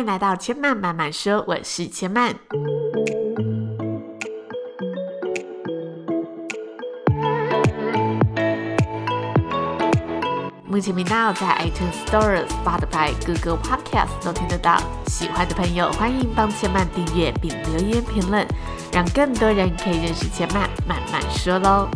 欢迎来到千嫚慢慢说，我是千嫚。目前频道在 iTunes Store、Spotify、Google Podcast 都听得到。喜欢的朋友欢迎帮千嫚订阅并留言评论，让更多人可以认识千嫚慢慢说喽。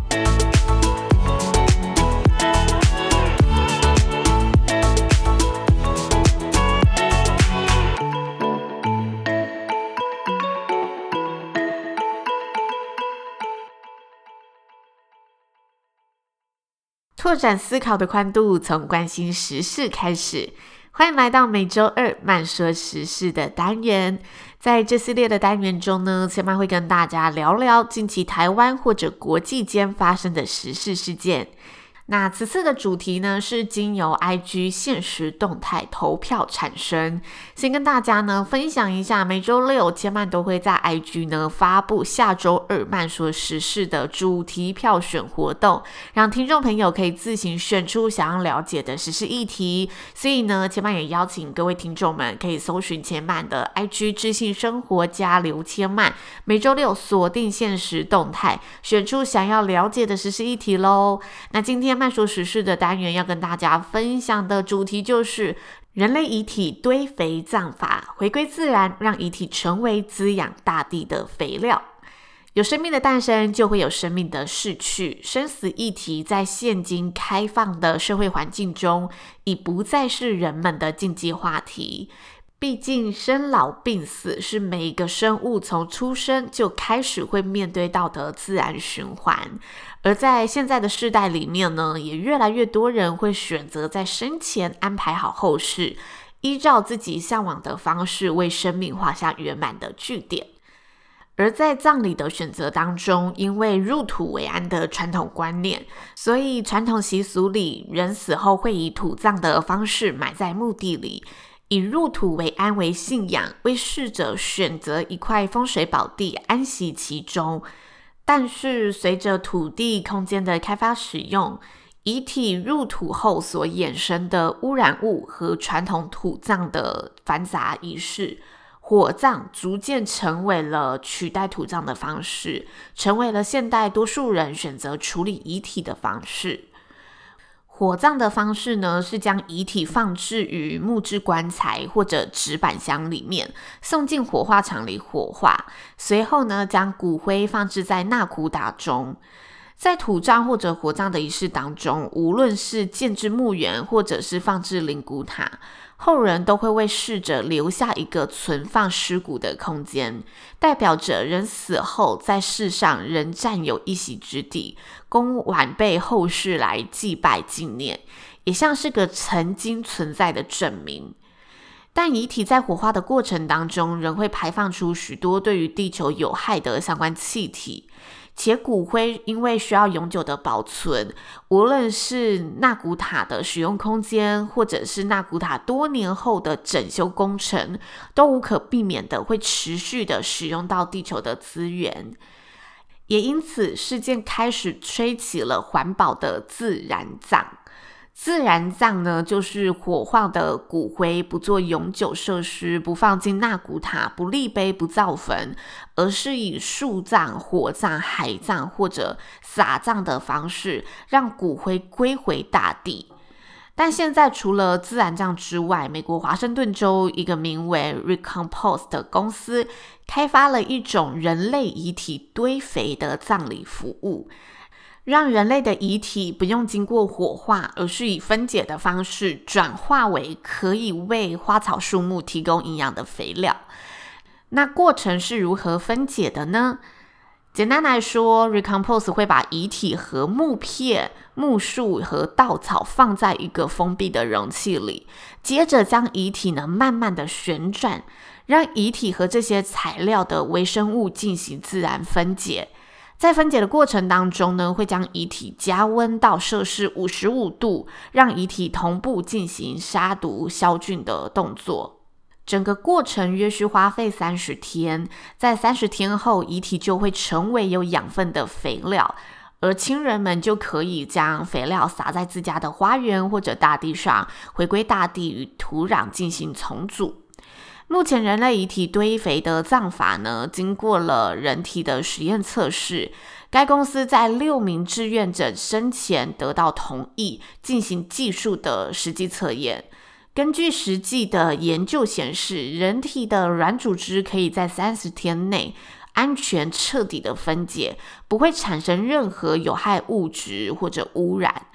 拓展思考的宽度，从关心时事开始。欢迎来到每周二慢说时事的单元。在这系列的单元中呢，千曼会跟大家聊聊近期台湾或者国际间发生的时事事件。那此次的主题呢，是经由 IG 限时动态投票产生。先跟大家呢分享一下，每周六千嫚都会在 IG 呢发布下周二慢说时事的主题票选活动，让听众朋友可以自行选出想要了解的时事议题。所以呢，千嫚也邀请各位听众们可以搜寻千嫚的 IG 知性生活加刘千嫚，每周六锁定限时动态，选出想要了解的时事议题喽。那今天。慢说时事的单元要跟大家分享的主题就是人类遗体堆肥葬法，回归自然，让遗体成为滋养大地的肥料。有生命的诞生，就会有生命的逝去。生死议题在现今开放的社会环境中，已不再是人们的禁忌话题。毕竟，生老病死是每一个生物从出生就开始会面对到的自然循环。而在现在的世代里面呢，也越来越多人会选择在生前安排好后事，依照自己向往的方式为生命画下圆满的句点。而在葬礼的选择当中，因为入土为安的传统观念，所以传统习俗里，人死后会以土葬的方式埋在墓地里。以入土为安为信仰，为逝者选择一块风水宝地安息其中。但是，随着土地空间的开发使用，遗体入土后所衍生的污染物和传统土葬的繁杂仪式，火葬逐渐成为了取代土葬的方式，成为了现代多数人选择处理遗体的方式。火葬的方式呢，是将遗体放置于木质棺材或者纸板箱里面，送进火化场里火化。随后呢，将骨灰放置在纳骨塔中。在土葬或者火葬的仪式当中，无论是建置墓园或者是放置灵骨塔，后人都会为逝者留下一个存放尸骨的空间，代表着人死后在世上仍占有一席之地，供晚辈后世来祭拜纪念，也像是个曾经存在的证明。但遗体在火化的过程当中，仍会排放出许多对于地球有害的相关气体。且骨灰因为需要永久的保存，无论是纳古塔的使用空间，或者是纳古塔多年后的整修工程，都无可避免的会持续的使用到地球的资源。也因此，事件开始吹起了环保的自然葬。自然葬呢，就是火化的骨灰不做永久设施，不放进纳骨塔，不立碑，不造坟，而是以树葬、火葬、海葬或者撒葬的方式，让骨灰归回大地。但现在除了自然葬之外，美国华盛顿州一个名为 Recompose 的公司开发了一种人类遗体堆肥的葬礼服务。让人类的遗体不用经过火化，而是以分解的方式转化为可以为花草树木提供营养的肥料。那过程是如何分解的呢？简单来说，Recompose 会把遗体和木片、木树和稻草放在一个封闭的容器里，接着将遗体呢慢慢的旋转，让遗体和这些材料的微生物进行自然分解。在分解的过程当中呢，会将遗体加温到摄氏五十五度，让遗体同步进行杀毒消菌的动作。整个过程约需花费三十天，在三十天后，遗体就会成为有养分的肥料，而亲人们就可以将肥料撒在自家的花园或者大地上，回归大地与土壤进行重组。目前人类遗体堆肥的葬法呢，经过了人体的实验测试。该公司在六名志愿者生前得到同意，进行技术的实际测验。根据实际的研究显示，人体的软组织可以在三十天内安全彻底的分解，不会产生任何有害物质或者污染。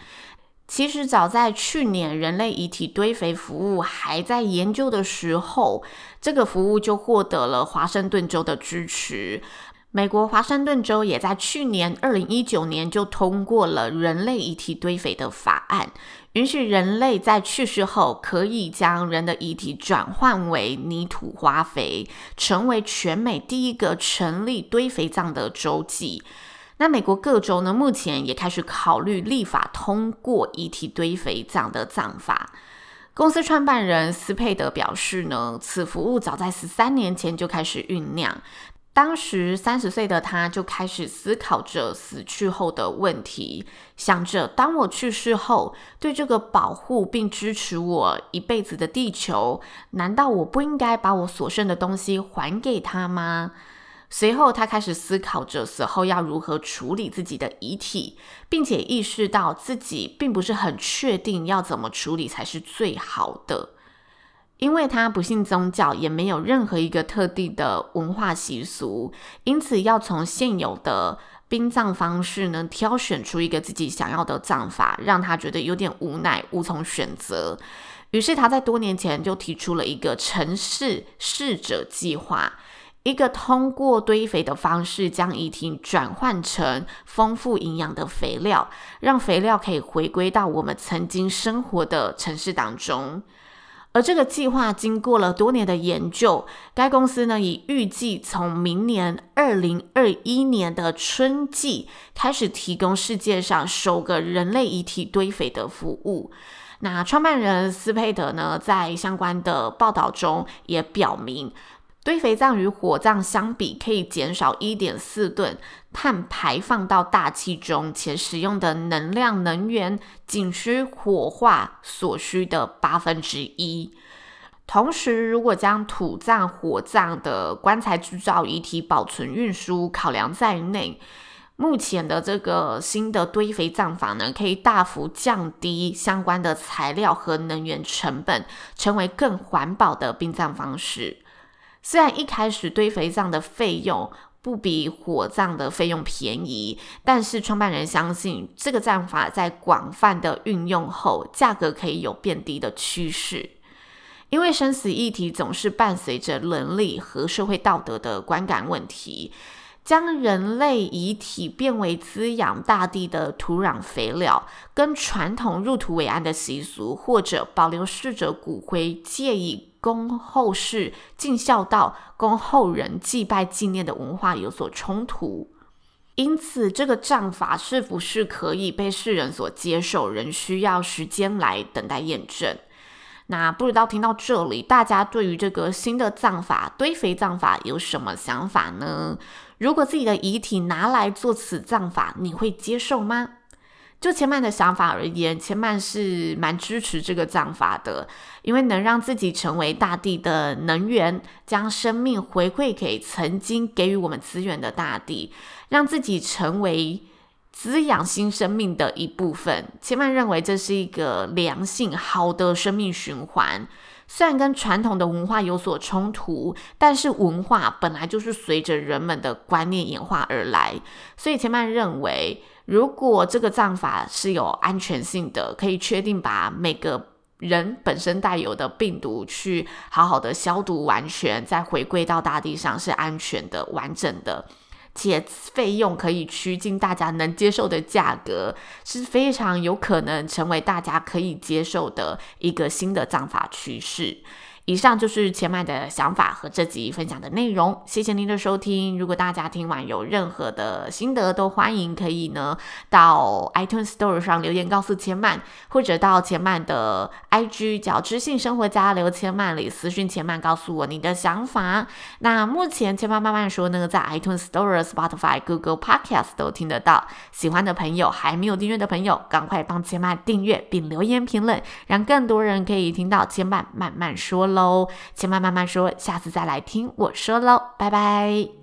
其实早在去年，人类遗体堆肥服务还在研究的时候，这个服务就获得了华盛顿州的支持。美国华盛顿州也在去年二零一九年就通过了人类遗体堆肥的法案，允许人类在去世后可以将人的遗体转换为泥土化肥，成为全美第一个成立堆肥葬的州际。那美国各州呢，目前也开始考虑立法通过遗体堆肥这样的葬法。公司创办人斯佩德表示呢，此服务早在十三年前就开始酝酿。当时三十岁的他就开始思考着死去后的问题，想着当我去世后，对这个保护并支持我一辈子的地球，难道我不应该把我所剩的东西还给他吗？随后，他开始思考着死后要如何处理自己的遗体，并且意识到自己并不是很确定要怎么处理才是最好的。因为他不信宗教，也没有任何一个特定的文化习俗，因此要从现有的殡葬方式呢，挑选出一个自己想要的葬法，让他觉得有点无奈，无从选择。于是他在多年前就提出了一个城市逝者计划。一个通过堆肥的方式将遗体转换成丰富营养的肥料，让肥料可以回归到我们曾经生活的城市当中。而这个计划经过了多年的研究，该公司呢，已预计从明年二零二一年的春季开始提供世界上首个人类遗体堆肥的服务。那创办人斯佩德呢，在相关的报道中也表明。堆肥葬与火葬相比，可以减少一点四吨碳排放到大气中，且使用的能量能源仅需火化所需的八分之一。同时，如果将土葬、火葬的棺材制造遗体保存运输考量在内，目前的这个新的堆肥葬法呢，可以大幅降低相关的材料和能源成本，成为更环保的殡葬方式。虽然一开始堆肥葬的费用不比火葬的费用便宜，但是创办人相信这个葬法在广泛的运用后，价格可以有变低的趋势。因为生死议题总是伴随着伦理和社会道德的观感问题。将人类遗体变为滋养大地的土壤肥料，跟传统入土为安的习俗，或者保留逝者骨灰借以供后世尽孝道、供后人祭拜纪念的文化有所冲突。因此，这个葬法是不是可以被世人所接受，仍需要时间来等待验证。那不知道听到这里，大家对于这个新的葬法——堆肥葬法有什么想法呢？如果自己的遗体拿来做此葬法，你会接受吗？就千曼的想法而言，千曼是蛮支持这个葬法的，因为能让自己成为大地的能源，将生命回馈给曾经给予我们资源的大地，让自己成为滋养新生命的一部分。千曼认为这是一个良性好的生命循环。虽然跟传统的文化有所冲突，但是文化本来就是随着人们的观念演化而来。所以前曼认为，如果这个葬法是有安全性的，可以确定把每个人本身带有的病毒去好好的消毒完全，再回归到大地上是安全的、完整的。且费用可以趋近大家能接受的价格，是非常有可能成为大家可以接受的一个新的涨法趋势。以上就是千曼的想法和这集分享的内容，谢谢您的收听。如果大家听完有任何的心得，都欢迎可以呢到 iTunes Store 上留言告诉千曼，或者到千曼的 IG 叫知性生活家刘千曼里私讯千曼，告诉我你的想法。那目前千曼慢慢说呢，在 iTunes Store、Spotify、Google Podcast 都听得到。喜欢的朋友，还没有订阅的朋友，赶快帮千曼订阅并留言评论，让更多人可以听到千曼慢慢说了。喽。千嫚慢慢说，下次再来听我说喽，拜拜。